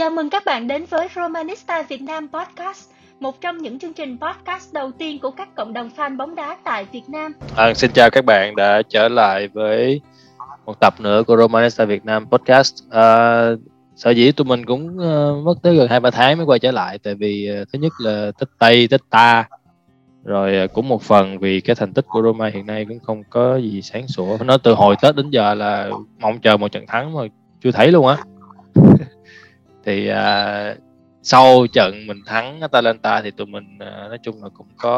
Chào mừng các bạn đến với Romanista Việt Nam Podcast, một trong những chương trình podcast đầu tiên của các cộng đồng fan bóng đá tại Việt Nam. À, xin chào các bạn đã trở lại với một tập nữa của Romanista Việt Nam Podcast. À, sở dĩ tụi mình cũng uh, mất tới gần hai ba tháng mới quay trở lại tại vì uh, thứ nhất là tích tây tích ta rồi uh, cũng một phần vì cái thành tích của Roma hiện nay cũng không có gì sáng sủa nó từ hồi Tết đến giờ là mong chờ một trận thắng mà chưa thấy luôn á thì uh, sau trận mình thắng Atalanta thì tụi mình uh, nói chung là cũng có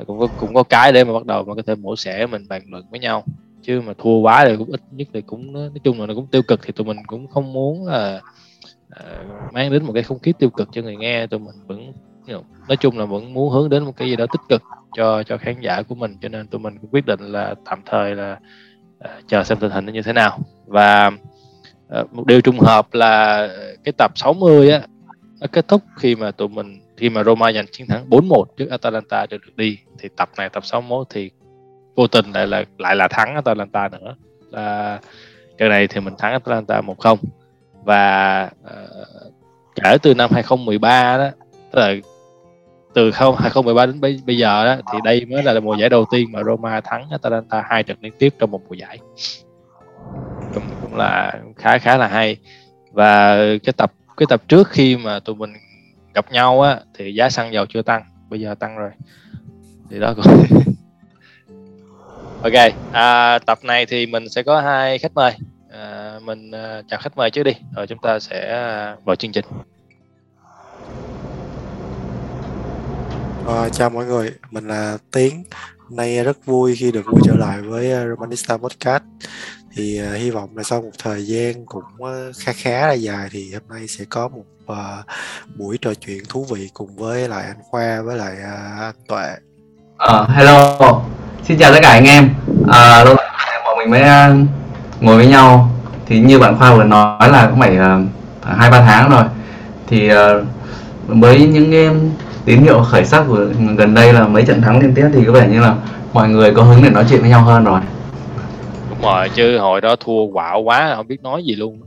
uh, cũng có cũng có cái để mà bắt đầu mà có thể mổ xẻ mình bàn luận với nhau. Chứ mà thua quá thì cũng ít nhất thì cũng nói chung là nó cũng tiêu cực thì tụi mình cũng không muốn là uh, mang đến một cái không khí tiêu cực cho người nghe. Tụi mình vẫn nói chung là vẫn muốn hướng đến một cái gì đó tích cực cho cho khán giả của mình. Cho nên tụi mình cũng quyết định là tạm thời là uh, chờ xem tình hình nó như thế nào. Và uh, Ờ, một điều trùng hợp là cái tập 60 á nó kết thúc khi mà tụi mình khi mà Roma giành chiến thắng 4-1 trước Atalanta được đi. Thì tập này tập 61 thì vô tình lại là lại là thắng Atalanta nữa. Là trận này thì mình thắng Atalanta 1-0 và uh, kể từ năm 2013 đó tức là từ 2013 đến bây, bây giờ đó thì đây mới là mùa giải đầu tiên mà Roma thắng Atalanta hai trận liên tiếp trong một mùa giải cũng, cũng là khá khá là hay. Và cái tập cái tập trước khi mà tụi mình gặp nhau á thì giá xăng dầu chưa tăng bây giờ tăng rồi. Thì đó cũng ok à, tập này thì mình sẽ có hai khách mời. À, mình à, chào khách mời trước đi rồi chúng ta sẽ à, vào chương trình. À, chào mọi người mình là tiến. Hôm nay rất vui khi được quay trở lại với à, Romanista Podcast thì uh, hy vọng là sau một thời gian cũng uh, khá khá là dài thì hôm nay sẽ có một uh, buổi trò chuyện thú vị cùng với lại anh Khoa với lại uh, anh Tuệ. Uh, hello, xin chào tất cả anh em. À, lâu bọn mình mới uh, ngồi với nhau. Thì như bạn Khoa vừa nói là cũng phải hai uh, ba tháng rồi. Thì uh, với những em tín hiệu khởi sắc của gần đây là mấy trận thắng liên tiếp thì có vẻ như là mọi người có hứng để nói chuyện với nhau hơn rồi rồi chứ hồi đó thua quạo quá không biết nói gì luôn.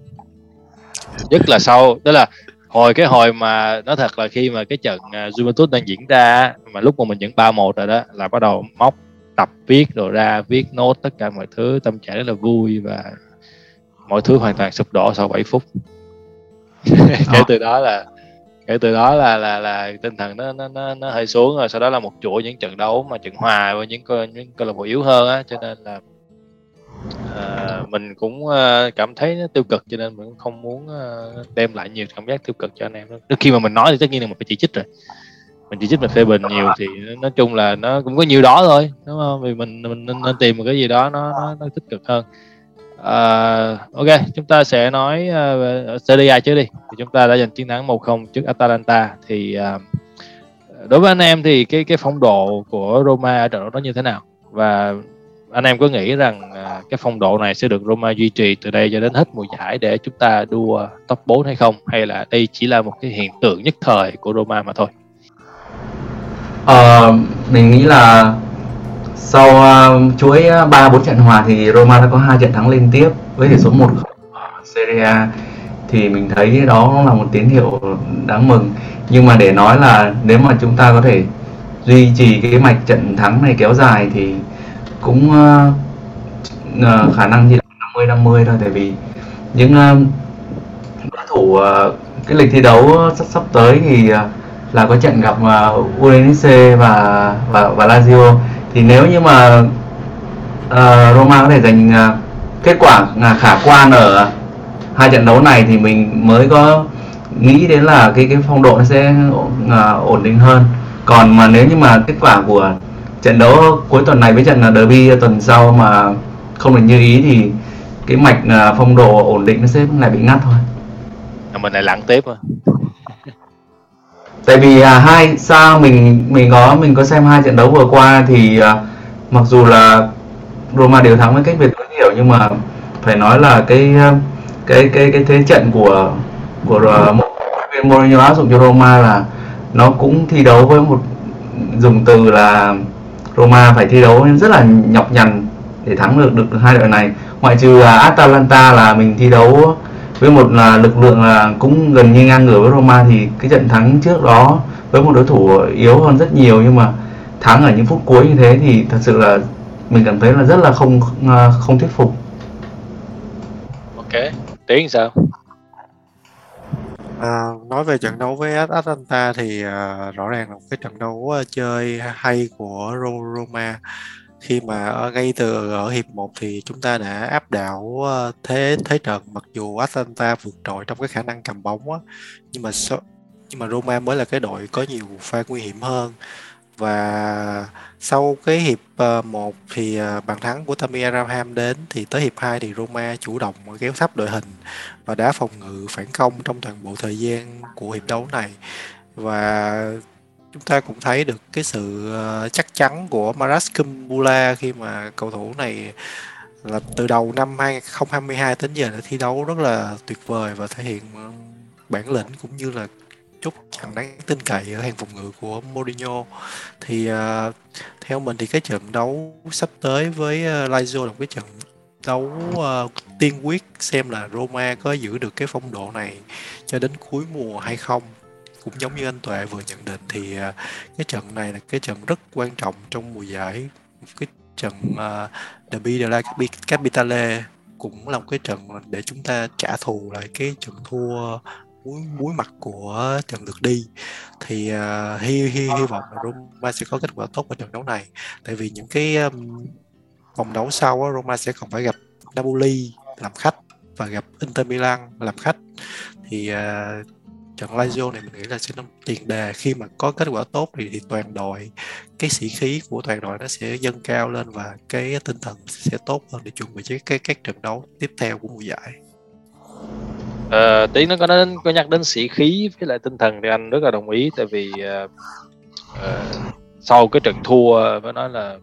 Nhất là sau đó là hồi cái hồi mà nói thật là khi mà cái trận uh, Juventus đang diễn ra mà lúc mà mình dẫn ba một rồi đó là bắt đầu móc tập viết rồi ra viết nốt tất cả mọi thứ tâm trạng rất là vui và mọi thứ hoàn toàn sụp đổ sau 7 phút. Kể từ đó là kể từ đó là là là tinh thần nó nó nó, nó hơi xuống rồi sau đó là một chuỗi những trận đấu mà trận hòa với những những câu lạc bộ yếu hơn á cho nên là Ờ, mình cũng uh, cảm thấy nó tiêu cực cho nên mình cũng không muốn uh, đem lại nhiều cảm giác tiêu cực cho anh em đó. khi mà mình nói thì tất nhiên là mình phải chỉ trích rồi mình chỉ trích mình phê bình nhiều thì nói chung là nó cũng có nhiều đó thôi đúng không vì mình mình nên, nên tìm một cái gì đó nó nó, nó tích cực hơn Uh, ok, chúng ta sẽ nói uh, về Serie A trước đi. Thì chúng ta đã giành chiến thắng 1-0 trước Atalanta. Thì uh, đối với anh em thì cái cái phong độ của Roma ở trận đấu đó như thế nào? Và anh em có nghĩ rằng uh, cái phong độ này sẽ được Roma duy trì từ đây cho đến hết mùa giải để chúng ta đua top 4 hay không? Hay là đây chỉ là một cái hiện tượng nhất thời của Roma mà thôi? Uh, mình nghĩ là sau uh, chuỗi ba bốn trận hòa thì Roma đã có hai trận thắng liên tiếp với tỷ số một ở Serie A thì mình thấy đó là một tín hiệu đáng mừng nhưng mà để nói là nếu mà chúng ta có thể duy trì cái mạch trận thắng này kéo dài thì cũng uh, khả năng chỉ là 50 50 thôi tại vì những uh, đối thủ uh, cái lịch thi đấu sắp sắp tới thì uh, là có trận gặp uh, Udinese và và và Lazio. Thì nếu như mà uh, Roma có thể giành uh, kết quả là khả quan ở hai trận đấu này thì mình mới có nghĩ đến là cái cái phong độ nó sẽ uh, ổn định hơn. Còn mà nếu như mà kết quả của trận đấu cuối tuần này với trận là derby tuần sau mà không được như ý thì cái mạch uh, phong độ ổn định nó sẽ lại bị ngắt thôi. Mình lại lặng tiếp rồi tại vì à, hai sao mình mình có mình có xem hai trận đấu vừa qua thì à, mặc dù là Roma đều thắng với cách biệt tối thiểu nhưng mà phải nói là cái à, cái cái cái thế trận của của uh, Mourinho áp dụng cho Roma là nó cũng thi đấu với một dùng từ là Roma phải thi đấu rất là nhọc nhằn để thắng được được hai đội này ngoại trừ là Atalanta là mình thi đấu với một là lực lượng là cũng gần như ngang ngửa với Roma thì cái trận thắng trước đó với một đối thủ yếu hơn rất nhiều nhưng mà thắng ở những phút cuối như thế thì thật sự là mình cảm thấy là rất là không à, không thuyết phục. Ok, Tiến sao? À, nói về trận đấu với Atalanta thì à, rõ ràng là một cái trận đấu ờ, chơi hay của Roma. Khi mà ở ngay từ ở hiệp 1 thì chúng ta đã áp đảo thế thế trận mặc dù Atalanta vượt trội trong cái khả năng cầm bóng á nhưng mà nhưng mà Roma mới là cái đội có nhiều pha nguy hiểm hơn và sau cái hiệp ờ, uh, 1 thì uh, bàn thắng của Tammy Abraham đến thì tới hiệp 2 thì Roma chủ động kéo thấp đội hình và đã phòng ngự phản công trong toàn bộ thời gian của hiệp đấu này. Và chúng ta cũng thấy được cái sự uh, chắc chắn của Maras Kumbula khi mà cầu thủ này là từ đầu năm 2022 đến giờ đã thi đấu rất là tuyệt vời và thể hiện bản lĩnh cũng như là chút chẳng đáng tin cậy ở hàng phòng ngự của Mourinho. Thì uh, theo mình thì cái trận đấu sắp tới với uh, Lazio là một cái trận đấu uh, tiên quyết xem là Roma có giữ được cái phong độ này cho đến cuối mùa hay không. Cũng giống như anh Tuệ vừa nhận định thì uh, cái trận này là cái trận rất quan trọng trong mùa giải. Cái trận uh, Derby della Capitale cũng là một cái trận để chúng ta trả thù lại cái trận thua muối muối mặt của trận lượt đi. Thì uh, hy, hy hy vọng là Roma sẽ có kết quả tốt ở trận đấu này. Tại vì những cái um, vòng đấu sau á, Roma sẽ còn phải gặp Napoli làm khách và gặp Inter Milan làm khách. Thì uh, trận Lazio này mình nghĩ là sẽ nằm tiền đề. Khi mà có kết quả tốt thì, thì toàn đội cái sĩ khí của toàn đội nó sẽ dâng cao lên và cái tinh thần sẽ tốt hơn để chuẩn bị cho cái các trận đấu tiếp theo của mùa giải. Ờ, tí nó có đến có nhắc đến sĩ khí với lại tinh thần thì anh rất là đồng ý tại vì uh, uh, sau cái trận thua phải nói là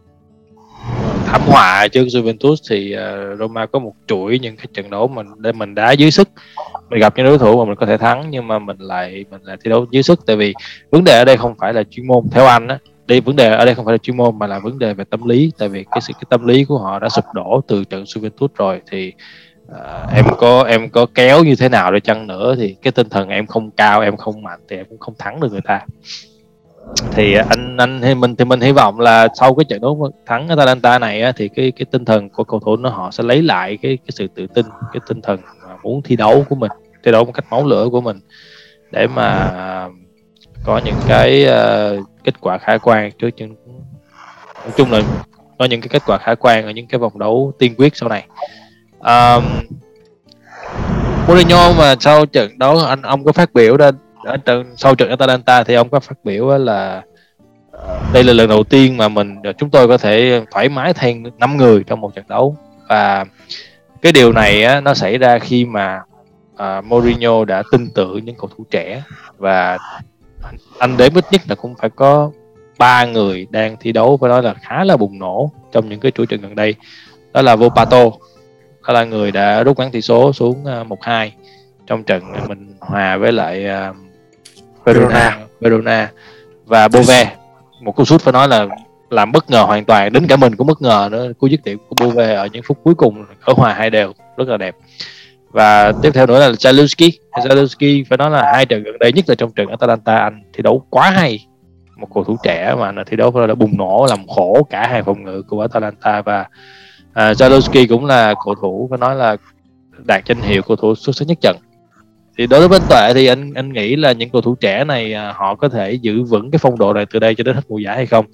thảm họa trước Juventus thì uh, Roma có một chuỗi những cái trận đấu mình để mình đá dưới sức. Mình gặp những đối thủ mà mình có thể thắng nhưng mà mình lại mình lại thi đấu dưới sức. Tại vì vấn đề ở đây không phải là chuyên môn theo anh á đây vấn đề ở đây không phải là chuyên môn mà là vấn đề về tâm lý. Tại vì cái sự cái tâm lý của họ đã sụp đổ từ trận Juventus rồi thì uh, em có em có kéo như thế nào đi chăng nữa thì cái tinh thần em không cao em không mạnh thì em cũng không thắng được người ta. Thì anh anh thì mình thì mình hy vọng là sau cái trận đấu thắng Atalanta này á, thì cái cái tinh thần của cầu thủ nó họ sẽ lấy lại cái cái sự tự tin cái tinh thần muốn thi đấu của mình thi đấu một cách máu lửa của mình để mà có những cái uh, kết quả khả quan. Trước những nói chung là có những cái kết quả khả quan ở những cái vòng đấu tiên quyết sau này um, Mourinho mà sau trận đấu anh ông có phát biểu ra ở trận sau trận Atalanta thì ông có phát biểu là ờ, đây là lần đầu tiên mà mình ờ, chúng tôi có thể thoải mái thay năm người trong một trận đấu. Và cái điều này á, nó xảy ra khi mà uh, Mourinho đã tin tưởng những cầu thủ trẻ. Và anh đếm ít nhất là cũng phải có ba người đang thi đấu và đó là khá là bùng nổ trong những cái chuỗi trận gần đây. Đó là Vopato đó là người đã rút ngắn tỷ số xuống uh, một hai. Trong trận mình hòa với lại uh, Verona Verona. Và Bove. Một cú sút phải nói là làm bất ngờ hoàn toàn đến cả mình cũng bất ngờ nữa. Cú dứt điểm của Bove ở những phút cuối cùng ở hòa hai đều rất là đẹp. Và tiếp theo nữa là Zalewski. Zalewski phải nói là hai trận gần đây nhất là trong trận Atalanta anh thi đấu quá hay. Một cầu thủ trẻ mà thi đấu đã bùng nổ làm khổ cả hai phòng ngự của Atalanta và à, Zalewski cũng là cầu thủ phải nói là đạt danh hiệu cầu thủ xuất sắc nhất trận. Thì đối với anh tuệ thì anh anh nghĩ là những cầu thủ trẻ này à, họ có thể giữ vững cái phong độ này từ đây cho đến hết mùa giải hay không?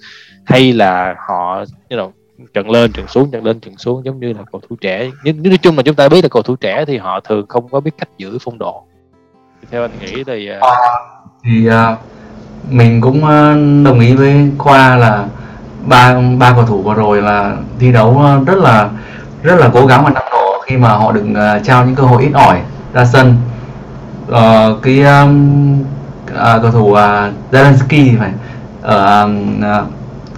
Hay là họ you know, trận lên trận xuống trận lên trận xuống giống như là cầu thủ trẻ? Nhưng nói chung là chúng ta biết là cầu thủ trẻ thì họ thường không có biết cách giữ phong độ. Theo anh nghĩ thì à, thì à, mình cũng à, đồng ý với khoa là ba ba cầu thủ vừa rồi là thi đấu ờ, rất là rất là cố gắng và năng nổ khi mà họ được ờ, trao những cơ hội ít ỏi ra sân. Ờ, cái um, à, cầu thủ uh, Zelensky phải ở uh,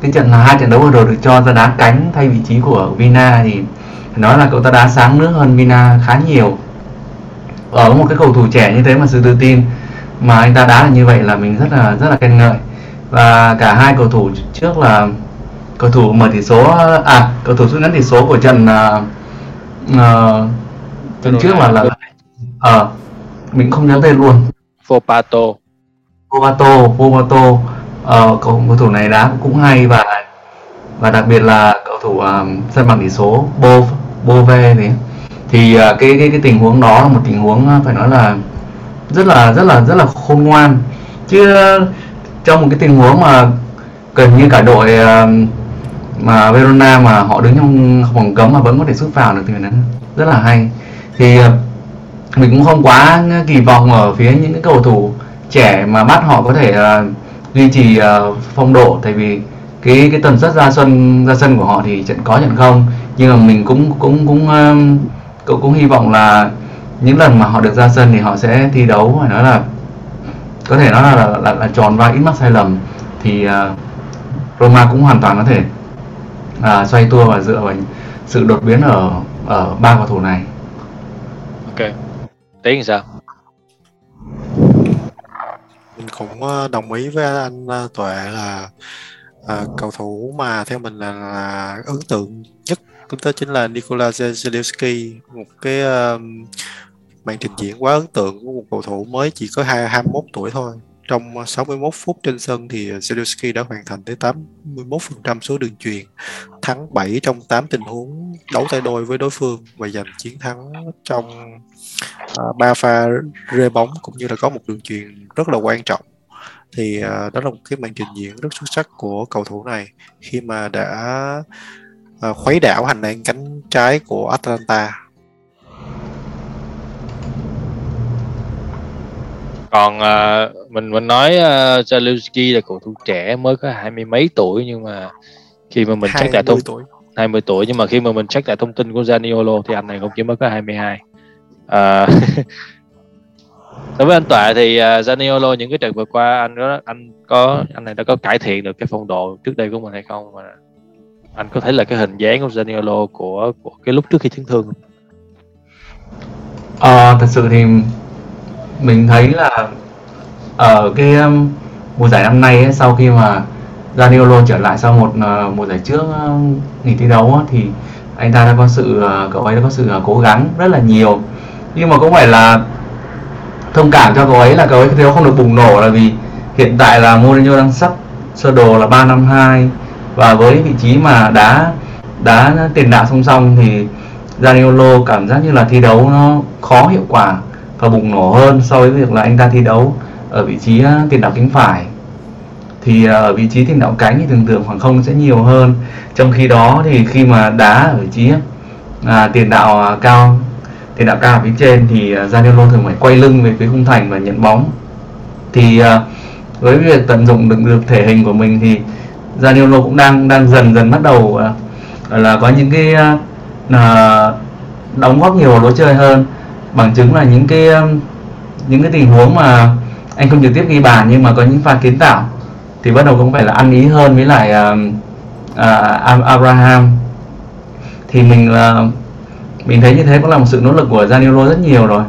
cái trận là hai trận đấu vừa rồi được cho ra đá cánh thay vị trí của Vina thì nói là cậu ta đá sáng nước hơn Vina khá nhiều. Ở một cái cầu thủ trẻ như thế mà sự tự tin mà anh ta đá là như vậy là mình rất là rất là khen ngợi. Và cả hai cầu thủ trước là cầu thủ mở tỷ số à cầu thủ rút ngắn tỷ số của trận uh, uh, trận trước là là ờ mình không nhớ tên luôn. Fopato. Fopato Fopato ờ, cầu, cầu thủ này đá cũng hay và và đặc biệt là cầu thủ um, sân bằng tỷ số Bo Bove thì thì uh, cái cái cái tình huống đó là một tình huống uh, phải nói là rất là rất là rất là khôn ngoan. Chứ uh, trong một cái tình huống mà gần như cả đội uh, mà Verona mà họ đứng trong vòng cấm mà vẫn có thể sút vào được thì nó rất là hay. Thì ờ, mình cũng không quá kỳ vọng ở phía những cái cầu thủ trẻ mà bắt họ có thể uh, duy trì uh, phong độ. Tại vì cái cái tần suất ra sân ra sân của họ thì trận có trận không. Nhưng mà mình cũng cũng cũng um, cũng, cũng hy vọng là những lần mà họ được ra sân thì họ sẽ thi đấu phải nói là có thể nói là là, là, là tròn vai ít mắc sai lầm. Thì uh, Roma cũng hoàn toàn có thể uh, xoay tua và dựa vào sự đột biến ở ở ba cầu thủ này. Ok. Tiến sao? Mình cũng đồng ý với anh Tuệ là à, cầu thủ mà theo mình là, là ấn tượng nhất cũng tới chính là Nikola Zalewski một cái uh, màn trình diễn quá ấn tượng của một cầu thủ mới chỉ có hai 21 tuổi thôi trong ờ, 61 phút trên sân thì Zelensky đã hoàn thành tới 81% số đường truyền thắng 7 trong 8 tình huống đấu tay đôi với đối phương và giành chiến thắng trong ờ, ba 3 pha rê bóng cũng như là có một đường truyền rất là quan trọng. Thì ờ, đó là một cái màn trình diễn rất xuất sắc của cầu thủ này khi mà đã khuấy đảo hành lang cánh trái của Atlanta còn uh, mình mình nói uh, Zalewski là cầu thủ trẻ mới có hai mươi mấy tuổi nhưng mà khi mà mình check lại thông tuổi. 20 tuổi nhưng mà khi mà mình check lại thông tin của Zaniolo thì anh này cũng chỉ mới có 22 uh, đối với anh Tọa thì uh, Zaniolo những cái trận vừa qua anh có anh có anh này đã có cải thiện được cái phong độ trước đây của mình hay không? Mà anh có thấy là cái hình dáng của Zaniolo của của cái lúc trước khi chấn thương Ờ, thật sự thì mình thấy là ở cái um, mùa giải năm nay ấy, sau khi mà Zaniolo trở lại sau một uh, mùa giải trước uh, nghỉ thi đấu ấy, thì anh ta đã có sự uh, cậu ấy đã có sự uh, cố gắng rất là nhiều. Nhưng mà cũng phải là thông cảm cho cậu ấy là cậu ấy thi đấu không được bùng nổ là vì hiện tại là Mourinho đang sắp sơ đồ là 352 và với vị trí mà đá đá tiền đạo song song thì Zaniolo cảm giác như là thi đấu nó khó hiệu quả và bùng nổ hơn so với việc là anh ta thi đấu ở vị trí à, tiền đạo cánh phải. Thì à, ở vị trí tiền đạo cánh thì thường thường khoảng không sẽ nhiều hơn. Trong khi đó thì khi mà đá ở vị trí à, tiền đạo à, cao tiền đạo cao ở phía trên thì Zaniolo thường phải quay lưng về phía khung thành và nhận bóng. Thì với việc tận dụng được được thể hình của mình thì Zaniolo cũng đang đang dần dần bắt đầu là có những cái à, đóng góp nhiều vào lối chơi hơn bằng chứng là những cái um, những cái tình huống mà anh không trực tiếp ghi bàn nhưng mà có những pha kiến tạo thì bắt đầu cũng phải là ăn ý hơn với lại uh, uh, Abraham. Thì mình uh, mình thấy như thế cũng là một sự nỗ lực của Zaniolo rất nhiều rồi.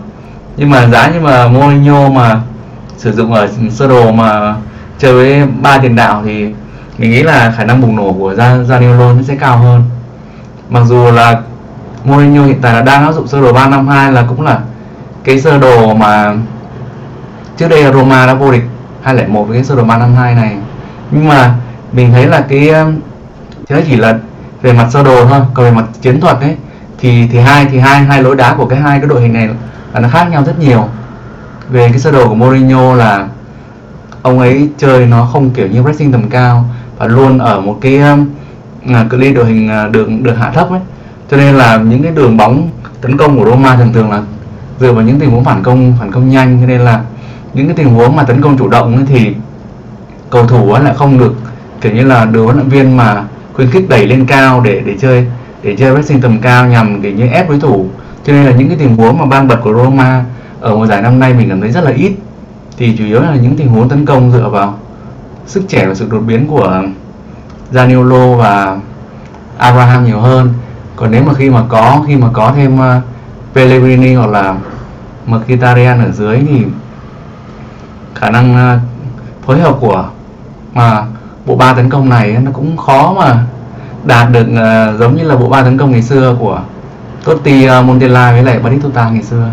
Nhưng mà giá như mà Mourinho mà sử dụng ở sơ đồ mà chơi với ba tiền đạo thì mình nghĩ là khả năng bùng nổ của Zaniolo nó sẽ cao hơn. Mặc dù là Mourinho hiện tại là đang áp dụng sơ đồ 352 là cũng là cái sơ đồ mà trước đây Roma đã vô địch 201 với cái sơ đồ 352 này. Nhưng mà mình thấy là cái um, thế chỉ là về mặt sơ đồ thôi còn về mặt chiến thuật ấy thì thì hai thì hai hai lối đá của cái hai cái đội hình này là nó khác nhau rất nhiều. Về cái sơ đồ của Mourinho là ông ấy chơi nó không kiểu như pressing tầm cao và luôn ở một cái uh, cự ly đội hình à, uh, đường đường hạ thấp ấy cho nên là những cái đường bóng tấn công của Roma thường thường là dựa vào những tình huống phản công phản công nhanh. Cho nên là những cái tình huống mà tấn công chủ động ấy thì cầu thủ ấy lại không được, kiểu như là được huấn luyện viên mà khuyến khích đẩy lên cao để để chơi để chơi pressing tầm cao nhằm, kiểu như, ép đối thủ. Cho nên là những cái tình huống mà ban bật của Roma ở mùa giải năm nay mình cảm thấy rất là ít. Thì chủ yếu là những tình huống tấn công dựa vào sức trẻ và sự đột biến của Zaniolo và Abraham nhiều hơn còn nếu mà khi mà có khi mà có thêm uh, Pellegrini hoặc là Mkhitaryan ở dưới thì khả năng uh, phối hợp của mà bộ ba tấn công này nó cũng khó mà đạt được uh, giống như là bộ ba tấn công ngày xưa của Totti, uh, Montella với lại Batistuta ngày xưa.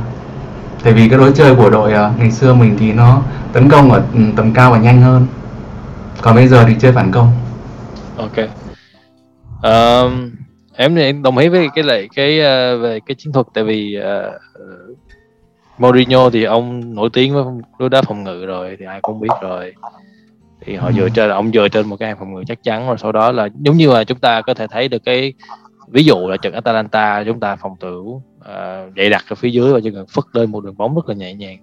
Tại vì cái đối chơi của đội uh, ngày xưa mình thì nó tấn công ở ừ, tầm cao và nhanh hơn. Còn bây giờ thì chơi phản công. Ok. Um, em thì đồng ý với cái lại cái uh, về cái chiến thuật. Tại vì uh, Mourinho thì ông nổi tiếng với đối đá phòng ngự rồi thì ai cũng biết rồi. Thì họ dựa trên ông dựa trên một cái hàng phòng ngự chắc chắn rồi sau đó là giống như là chúng ta có thể thấy được cái ví dụ là trận Atalanta chúng ta phòng thủ uh, dày đặt ở phía dưới và chỉ cần phất lên một đường bóng rất là nhẹ nhàng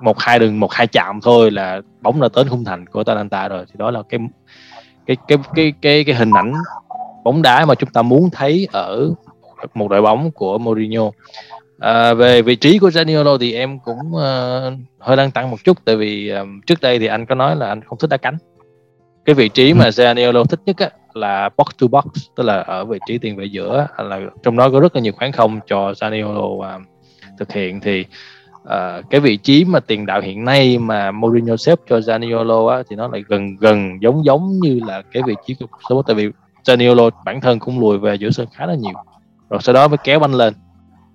một hai đường một hai chạm thôi là bóng đã đến khung thành của Atalanta rồi. Thì đó là cái cái cái cái cái cái hình ảnh bóng đá mà chúng ta muốn thấy ở một đội bóng của Mourinho. À, về vị trí của Zaniolo thì em cũng uh, hơi đang tăng một chút tại vì um, trước đây thì anh có nói là anh không thích đá cánh. Cái vị trí mà Zaniolo thích nhất á, là box to box tức là ở vị trí tiền vệ giữa là trong đó có rất là nhiều khoảng không cho Zaniolo uh, thực hiện. Thì uh, cái vị trí mà tiền đạo hiện nay mà Mourinho xếp cho Zaniolo á, thì nó lại gần gần giống giống như là cái vị trí của số tại vì Zaniolo bản thân cũng lùi về giữa sân khá là nhiều. Rồi sau đó mới kéo anh lên.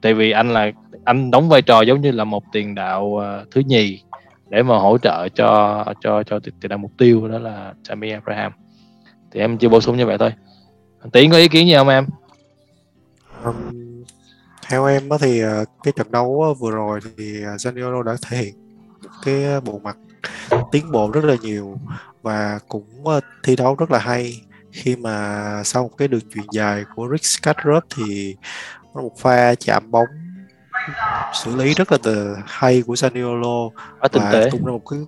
Tại vì anh là anh đóng vai trò giống như là một tiền đạo uh, thứ nhì để mà hỗ trợ cho cho cho tiền đạo mục tiêu đó là Tammy Abraham. Thì em chỉ bổ sung như vậy thôi. Tiến có ý kiến gì không em? Um, theo em thì ờ, cái trận đấu ờ, vừa rồi thì uh, Zaniolo đã thể hiện cái bộ mặt tiến bộ rất là nhiều và cũng thi đấu rất là hay khi mà sau một cái đường chuyền dài của Rick Scarrup thì một pha chạm bóng xử lý rất là từ hay của Zaniolo và tế. tung ra một cái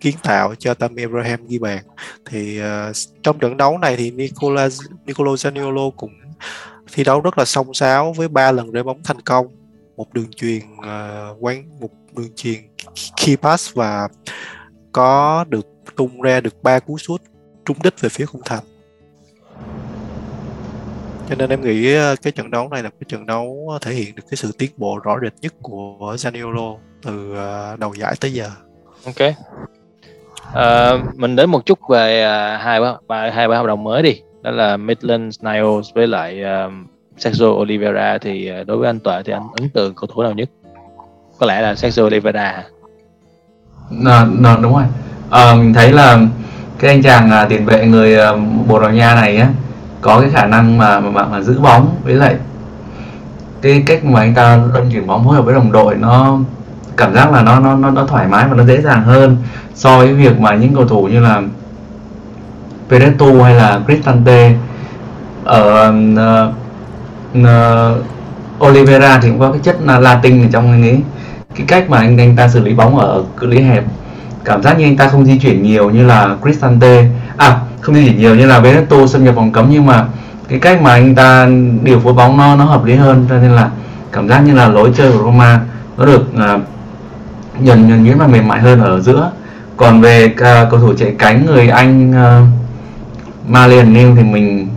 kiến tạo cho Tammy Abraham ghi bàn. Thì uh, trong trận đấu này thì Nicola Nicolo Zaniolo cũng thi đấu rất là song sáo với ba lần rơi bóng thành công. Một đường truyền uh, quán một đường truyền key pass và có được tung ra được ba cú sút trúng đích về phía khung thành cho nên em nghĩ ờ, cái trận đấu này là cái trận đấu thể hiện được cái sự tiến bộ rõ rệt nhất của Zaniolo từ ờ, đầu giải tới giờ. Ok. À, mình đến một chút về hai ba hai ba hợp đồng mới đi. Đó là Maitland Niles với lại um, Sergio Oliveira thì đối với anh Tuệ thì anh ấn tượng cầu thủ nào nhất? Có lẽ là Sergio Oliveira. Nó, nó đúng rồi. À, mình thấy là cái anh chàng uh, tiền vệ người Bồ Đào Nha này á có cái khả năng mà mà, mà giữ bóng. Với lại cái cách mà anh ta luân chuyển bóng phối hợp với đồng đội nó cảm giác là nó nó nó, nó thoải mái và nó dễ dàng hơn so với việc mà những cầu thủ như là Peretu hay là Cristante. Ở uh, uh, Oliveira thì cũng có cái chất là Latin ở trong anh ấy. Cái cách mà anh anh ta xử lý bóng ở cự ly hẹp cảm giác như anh ta không di chuyển nhiều như là Cristante. À không di chuyển nhiều như là Veneto xâm nhập vòng cấm nhưng mà cái cách mà anh ta điều phối bóng nó nó hợp lý hơn. Cho nên là cảm giác như là lối chơi của Roma nó được uh, nhuần nhuần nhuyễn và mềm mại hơn ở giữa. Còn về uh, cầu thủ chạy cánh người Anh uh, Malian Neil thì mình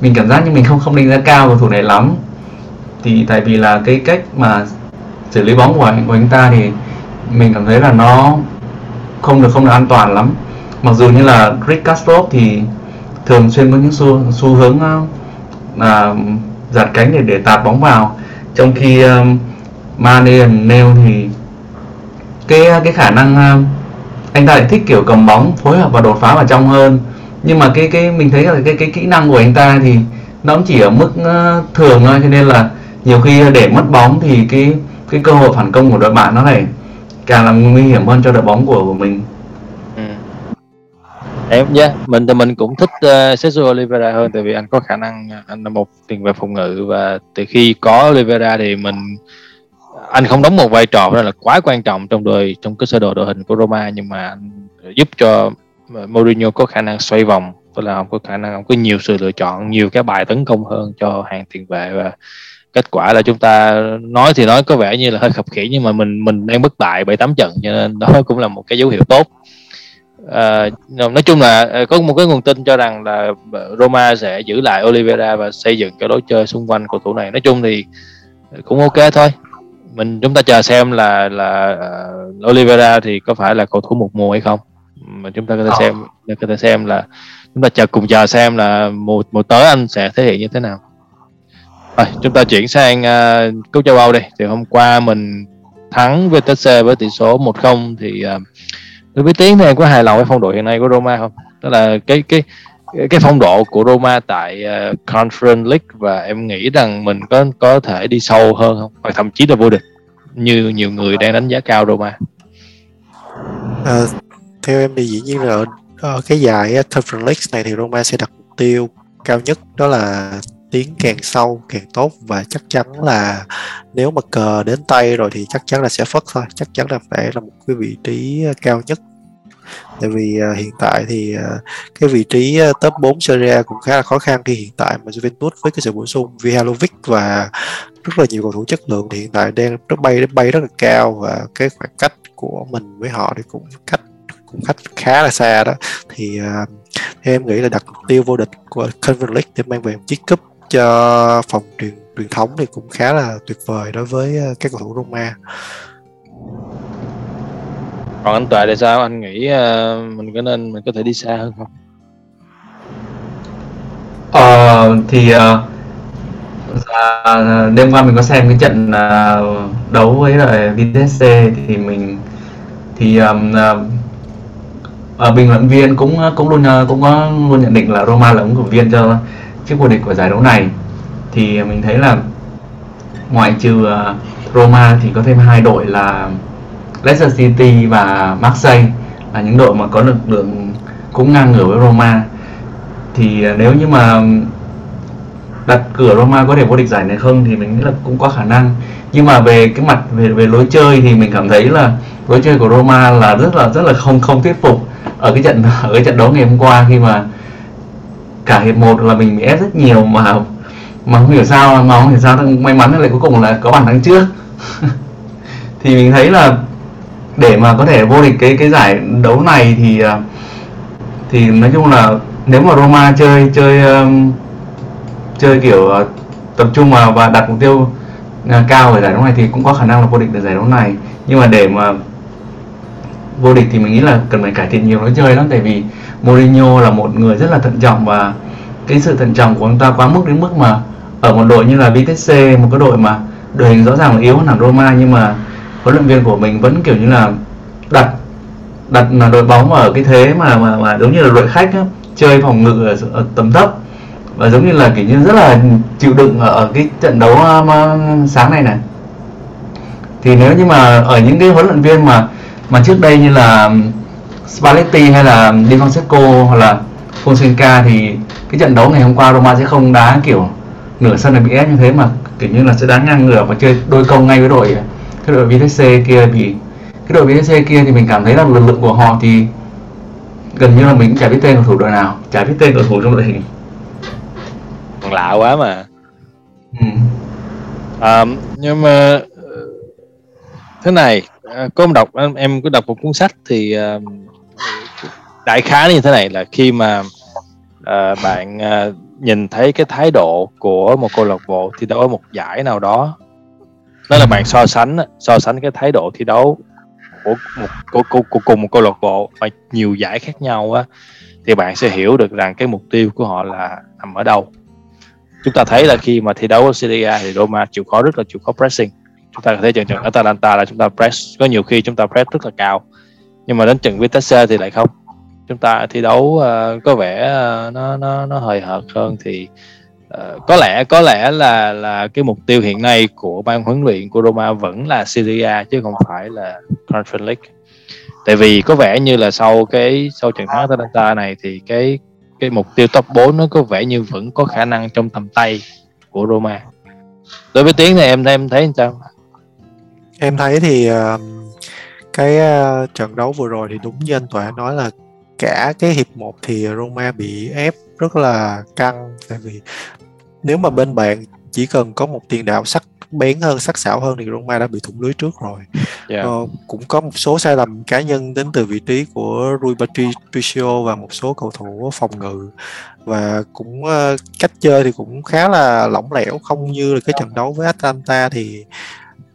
mình cảm giác như mình không không đánh giá cao cầu thủ này lắm. Thì tại vì là cái cách mà xử lý bóng của anh, của anh ta thì mình cảm thấy là nó không được không được an toàn lắm mặc dù như là Rick Castro thì thường xuyên có những xu, xu hướng ờ, là giạt cánh để để tạt bóng vào trong khi ờ, um, Mane Neil thì cái cái khả năng uh, anh ta lại thích kiểu cầm bóng phối hợp và đột phá vào trong hơn nhưng mà cái cái mình thấy là cái cái kỹ năng của anh ta thì nó cũng chỉ ở mức uh, thường thôi cho nên là nhiều khi để mất bóng thì cái cái cơ hội phản công của đội bạn nó này càng làm nguy hiểm hơn cho đội bóng của của mình em nhé yeah. mình thì mình cũng thích uh, Sergio Oliveira hơn tại vì anh có khả năng ờ, anh là một tiền vệ phòng ngự và từ khi có Oliveira thì mình anh không đóng một vai trò là quá quan trọng trong đội trong cái sơ đồ đội hình của Roma nhưng mà anh giúp cho Mourinho có khả năng xoay vòng tức là ông có khả năng ông có nhiều sự lựa chọn nhiều cái bài tấn công hơn cho hàng tiền vệ và kết quả là chúng ta nói thì nói có vẻ như là hơi khập khiễng nhưng mà mình mình đang bất bại bảy tám trận cho nên đó cũng là một cái dấu hiệu tốt à, nói chung là ờ, có một cái nguồn tin cho rằng là Roma sẽ giữ lại Oliveira và xây dựng cái lối chơi xung quanh cầu thủ này. Nói chung thì cũng ok thôi. Mình chúng ta chờ xem là là uh, Oliveira thì có phải là cầu thủ một mùa hay không. Mà chúng ta có thể xem có thể xem là chúng ta chờ cùng chờ xem là mùa mùa tới anh sẽ thể hiện như thế nào. Rồi chúng ta chuyển sang uh, cúp châu Âu đi. Thì hôm qua mình thắng Vitesse với tỷ số 1-0 thì uh, đối với Tiến thì em có hài lòng với phong độ hiện nay của Roma không? Tức là cái cái cái phong độ của Roma tại uh, Conference League và em nghĩ rằng mình có có thể đi sâu hơn không? Hoặc thậm chí là vô địch như nhiều người đang đánh giá cao Roma. À, theo em thì dĩ nhiên là ở, ở cái giải Conference League này thì Roma sẽ đặt mục tiêu cao nhất đó là tiến càng sâu càng tốt và chắc chắn là nếu mà cờ đến tay rồi thì chắc chắn là sẽ phất thôi. Chắc chắn là phải là một cái vị trí ờ, cao nhất. Tại vì uh, hiện tại thì uh, cái vị trí uh, top 4 Serie cũng khá là khó khăn khi hiện tại mà Juventus với cái sự bổ sung Vihalovic và rất là nhiều cầu thủ chất lượng thì hiện tại đang rất bay bay rất là cao và cái khoảng cách của mình với họ thì cũng cách cũng cách khá là xa đó. Thì uh, em nghĩ là đặt mục tiêu vô địch của Conference League để mang về một chiếc cúp cho phòng truyền truyền thống thì cũng khá là tuyệt vời đối với các cầu thủ Roma còn anh Tuệ thì sao? Anh nghĩ uh, mình có nên mình có thể đi xa hơn không? Ờ thì uh, à, đêm qua mình có xem cái trận uh, đấu với lại Vitesse thì mình thì um, uh, bình luận viên cũng cũng luôn cũng có luôn nhận định là Roma là ứng cử viên cho chiếc vô địch của giải đấu này, thì mình thấy là ngoại trừ à, Roma thì có thêm hai đội là Leicester City và Marseille, là những đội mà có lực lượng cũng ngang ngửa với Roma. Thì à, nếu như mà đặt cửa Roma có thể vô địch giải này không thì mình nghĩ là cũng có khả năng. Nhưng mà về cái mặt, về về lối chơi thì mình cảm thấy là lối chơi của Roma là rất là rất là không không thuyết phục ở cái trận, ở cái trận đấu ngày hôm qua khi mà cả hiệp một là mình bị ép rất nhiều mà mà không hiểu sao mà không hiểu sao may mắn lại cuối cùng là có bàn thắng trước. Thì mình thấy là để mà có thể vô địch cái cái giải đấu này thì à, thì nói chung là nếu mà Roma chơi chơi um, chơi kiểu uh, tập trung vào và đặt mục tiêu uh, cao ở giải đấu này thì cũng có khả năng là vô địch được giải đấu này. Nhưng mà để mà vô địch thì mình nghĩ là cần phải cải thiện nhiều lối chơi lắm tại vì Mourinho là một người rất là thận trọng và cái sự thận trọng của ông ta quá mức đến mức mà ở một đội như là Vitesse một cái đội mà đội hình rõ ràng là yếu hơn hẳn Roma nhưng mà huấn luyện viên của mình vẫn kiểu như là đặt đặt là đội bóng ở cái thế mà mà, mà giống như là đội khách á, chơi phòng ngự ở, ở tầm thấp. Và giống như là kiểu như rất là chịu đựng ở, ở cái trận đấu um, sáng này này. Thì nếu như mà ở những cái huấn luyện viên mà mà trước đây như là Spalletti hay là Di Francesco hoặc là Fonseca thì cái trận đấu ngày hôm qua Roma sẽ không đá kiểu nửa sân là bị ép như thế mà kiểu như là sẽ đá ngang ngửa và chơi đôi công ngay với đội cái đội VTC kia thì cái đội VTC kia thì mình cảm thấy là lực lượng của họ thì gần như là mình cũng chả biết tên cầu thủ đội nào chả biết tên cầu thủ trong đội hình còn lạ quá mà ừ. à, nhưng mà thế này à, có đọc em có đọc một cuốn sách thì à, đại khái như thế này là khi mà uh, bạn uh, nhìn thấy cái thái độ của một câu lạc bộ thi đấu ở một giải nào đó đó là bạn so sánh so sánh cái thái độ thi đấu của một của, của, của cùng một câu lạc bộ và nhiều giải khác nhau á thì bạn sẽ hiểu được rằng cái mục tiêu của họ là nằm ở đâu. Chúng ta thấy là khi mà thi đấu ở Serie A thì Roma chịu khó rất là chịu khó pressing chúng ta có thể trận trận Atalanta là chúng ta press có nhiều khi chúng ta press rất là cao. Nhưng mà đến trận Vitesse thì lại không. Chúng ta thi đấu uh, có vẻ uh, nó nó nó hơi hợt hơn thì uh, có lẽ có lẽ là là cái mục tiêu hiện nay của ban huấn luyện của Roma vẫn là Serie A chứ không phải là Conference League. Tại vì có vẻ như là sau cái sau trận thắng Atalanta này thì cái cái mục tiêu top 4 nó có vẻ như vẫn có khả năng trong tầm tay của Roma. Đối với tiếng này em em thấy sao? Em thấy thì uh, cái uh, trận đấu vừa rồi thì đúng như anh Tuệ nói là cả cái hiệp 1 thì Roma bị ép rất là căng. Tại vì nếu mà bên bạn chỉ cần có một tiền đạo sắc bén hơn sắc sảo hơn thì Roma đã bị thủng lưới trước rồi. Yeah. ờ, cũng có một số sai lầm cá nhân đến từ vị trí của Rui Patricio và một số cầu thủ phòng ngự. Và cũng uh, cách chơi thì cũng khá là lỏng lẻo không như là cái trận đấu với Atalanta thì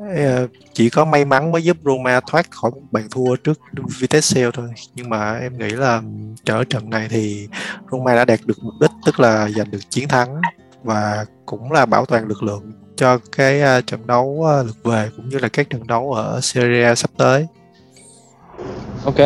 Ờ, chỉ có may mắn mới giúp Roma thoát khỏi một bàn thua trước Vitesse thôi nhưng mà em nghĩ là trở trận này thì Roma đã đạt được mục đích, tức là giành được chiến thắng và cũng là bảo toàn lực lượng cho cái ờ, trận đấu ờ, lượt về cũng như là các trận đấu ở Serie A sắp tới. Ok.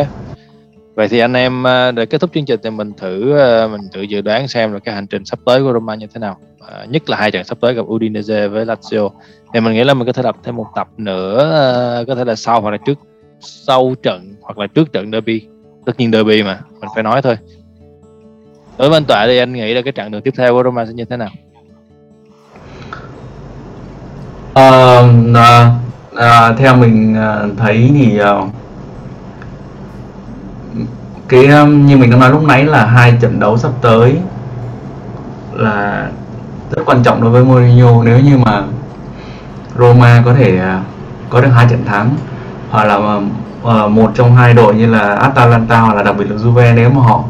Vậy thì anh em ờ, để kết thúc chương trình thì mình thử ờ, mình tự dự đoán xem là cái hành trình sắp tới của Roma như thế nào. À, nhất là hai trận sắp tới gặp Udinese với Lazio. Thì mình nghĩ là mình có thể đọc thêm một tập nữa có thể là sau hoặc là trước sau trận hoặc là trước trận derby. Tất nhiên derby mà, mình phải nói thôi đối với anh Tọa thì anh nghĩ là cái trận đường tiếp theo của Roma sẽ như thế nào à, à, theo mình à, thấy thì uh, cái um, như mình đã nói lúc nãy là hai trận đấu sắp tới là rất quan trọng đối với Mourinho. Nếu như mà Roma có thể à, có được hai trận thắng, hoặc là um, ờ, một trong hai đội như là Atalanta hoặc là đặc biệt là Juve, nếu mà họ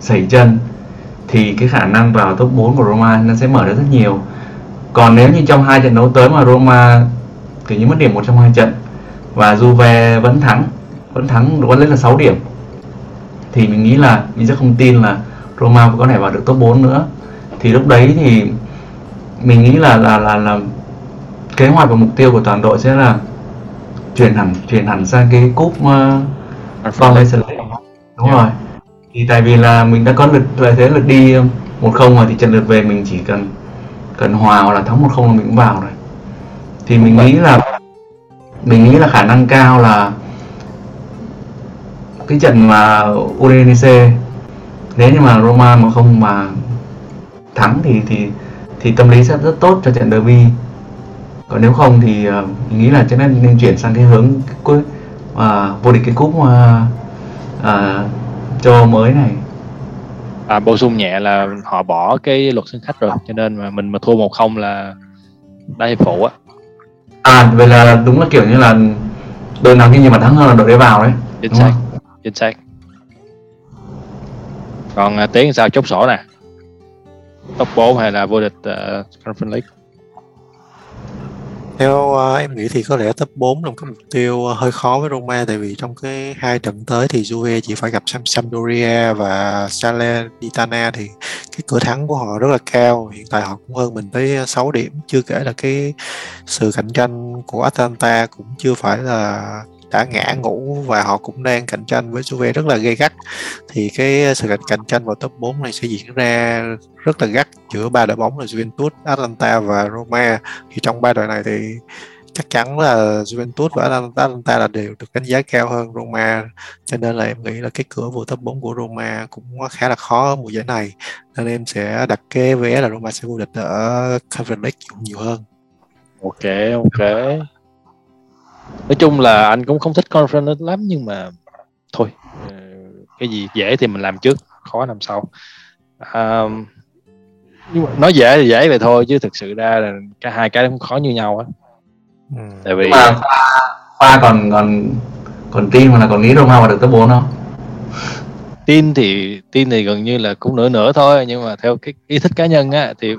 sẩy chân, thì cái khả năng vào top 4 của Roma nó sẽ mở ra rất nhiều. Còn nếu như trong hai trận đấu tới mà Roma kiểu như mất điểm một trong hai trận và Juve vẫn thắng vẫn thắng, vẫn lên là 6 điểm thì mình nghĩ là mình sẽ không tin là Roma có thể vào được top 4 nữa. Thì lúc đấy thì mình nghĩ là là là, là kế hoạch và mục tiêu của toàn đội sẽ là chuyển hẳn chuyển hẳn sang cái cúp uh, Conference đúng yeah. rồi. Thì tại vì là mình đã có lượt lợi thế lượt đi một không rồi thì trận lượt về mình chỉ cần cần hòa hoặc là thắng một không là mình cũng vào rồi. Thì mình nghĩ là mình nghĩ là khả năng cao là cái trận mà Udinese nếu như mà Roma mà không mà thắng thì thì thì tâm lý sẽ rất tốt cho trận derby. Còn nếu không thì uh, nghĩ là cho nên nên chuyển sang cái hướng cuối uh, vô địch cái cúp uh, uh, châu mới này. À, bổ sung nhẹ là họ bỏ cái luật sân khách rồi cho nên mà mình mà thua một không là đá hiệp phụ á. À vậy là đúng là kiểu như là đội nào khi nhưng mà thắng hơn là đội đấy vào đấy chính xác chính xác. Còn uh, tiến sao? Chốt sổ nè. Top 4 hay là vô địch uh, Conference League? Theo uh, em nghĩ thì có lẽ top 4 là một cái mục tiêu uh, hơi khó với Roma tại vì trong cái hai trận tới thì Juve chỉ phải gặp Sampdoria và Salernitana thì cái cửa thắng của họ rất là cao. Hiện tại họ cũng hơn mình tới 6 điểm chưa kể là cái sự cạnh tranh của Atalanta cũng chưa phải là đã ngã ngủ và họ cũng đang cạnh tranh với Juve rất là gay gắt. Thì cái sự cạnh tranh vào top 4 này sẽ diễn ra rất là gắt giữa ba đội bóng là Juventus, Atalanta và Roma. Thì trong ba đội này thì chắc chắn là Juventus và Atalanta là đều được đánh giá cao hơn Roma. Cho nên là em nghĩ là cái cửa vô top 4 của Roma cũng khá là khó mùa giải này. Nên em sẽ đặt cái vé là Roma sẽ vô địch ở Conference League nhiều hơn. Ok ok nói chung là anh cũng không thích conference lắm nhưng mà thôi ờ, cái gì dễ thì mình làm trước khó làm sau. À, nhưng mà nói dễ thì dễ vậy thôi chứ thực sự ra là cả hai cái cũng khó như nhau á. Ừ. tại vì mà khoa còn còn còn tin mà là còn nghĩ đâu mà được tới bốn không? Tin thì tin thì gần như là cũng nửa nửa thôi nhưng mà theo cái ý thích cá nhân á thì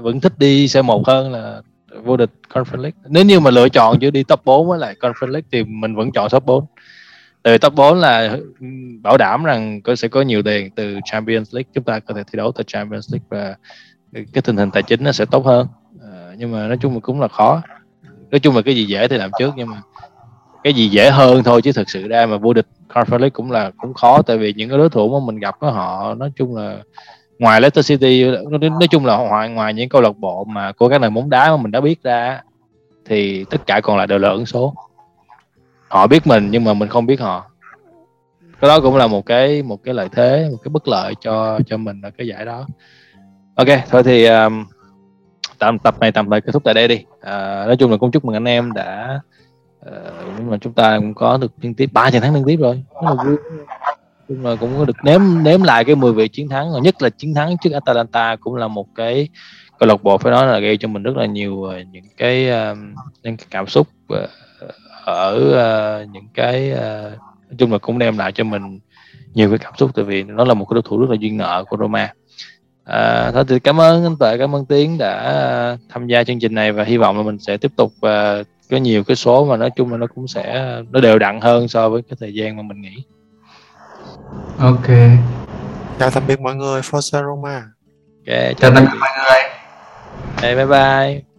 vẫn thích đi c một hơn là vô địch Conference League. Nếu như mà lựa chọn giữa đi top 4 với lại Conference League thì mình vẫn chọn top 4 từ top 4 là ừ, bảo đảm rằng có sẽ có nhiều tiền từ Champions League chúng ta có thể thi đấu tại Champions League và cái tình hình tài chính nó sẽ tốt hơn. À, nhưng mà nói chung là cũng là khó. Nói chung là cái gì dễ thì làm trước nhưng mà cái gì dễ hơn thôi chứ thực sự ra mà vô địch Conference League cũng là cũng khó. Tại vì những cái đối thủ mà mình gặp của họ nói chung là ngoài Leicester City nói chung là ngoài ngoài những câu lạc bộ mà của các nền bóng đá mà mình đã biết ra thì tất cả còn lại đều là ẩn số. Họ biết mình nhưng mà mình không biết họ. Cái đó cũng là một cái một cái lợi thế một cái bất lợi cho cho mình ở cái giải đó. Ok thôi thì um, tạm tập này tạm thời kết thúc tại đây đi. À, nói chung là cũng chúc mừng anh em đã ờ, uh, nhưng mà chúng ta cũng có được liên tiếp ba trận thắng liên tiếp rồi. Rất là vui chung là cũng được nếm nếm lại cái mùi vị chiến thắng và nhất là chiến thắng trước Atalanta cũng là một cái câu lạc bộ phải nói là gây cho mình rất là nhiều uh, những cái uh, những cái cảm xúc uh, ở uh, những cái uh, nói chung là cũng đem lại cho mình nhiều cái cảm xúc tại vì nó là một cái đối thủ rất là duyên nợ của Roma. À, thôi thì cảm ơn anh Tuệ cảm ơn Tiến đã tham gia chương trình này và hy vọng là mình sẽ tiếp tục uh, có nhiều cái số mà nói chung là nó cũng sẽ nó đều đặn hơn so với cái thời gian mà mình nghĩ Ok. Chào tạm biệt mọi người, Forza Roma. Ok, chào tạm biệt mọi người. Hey, bye bye.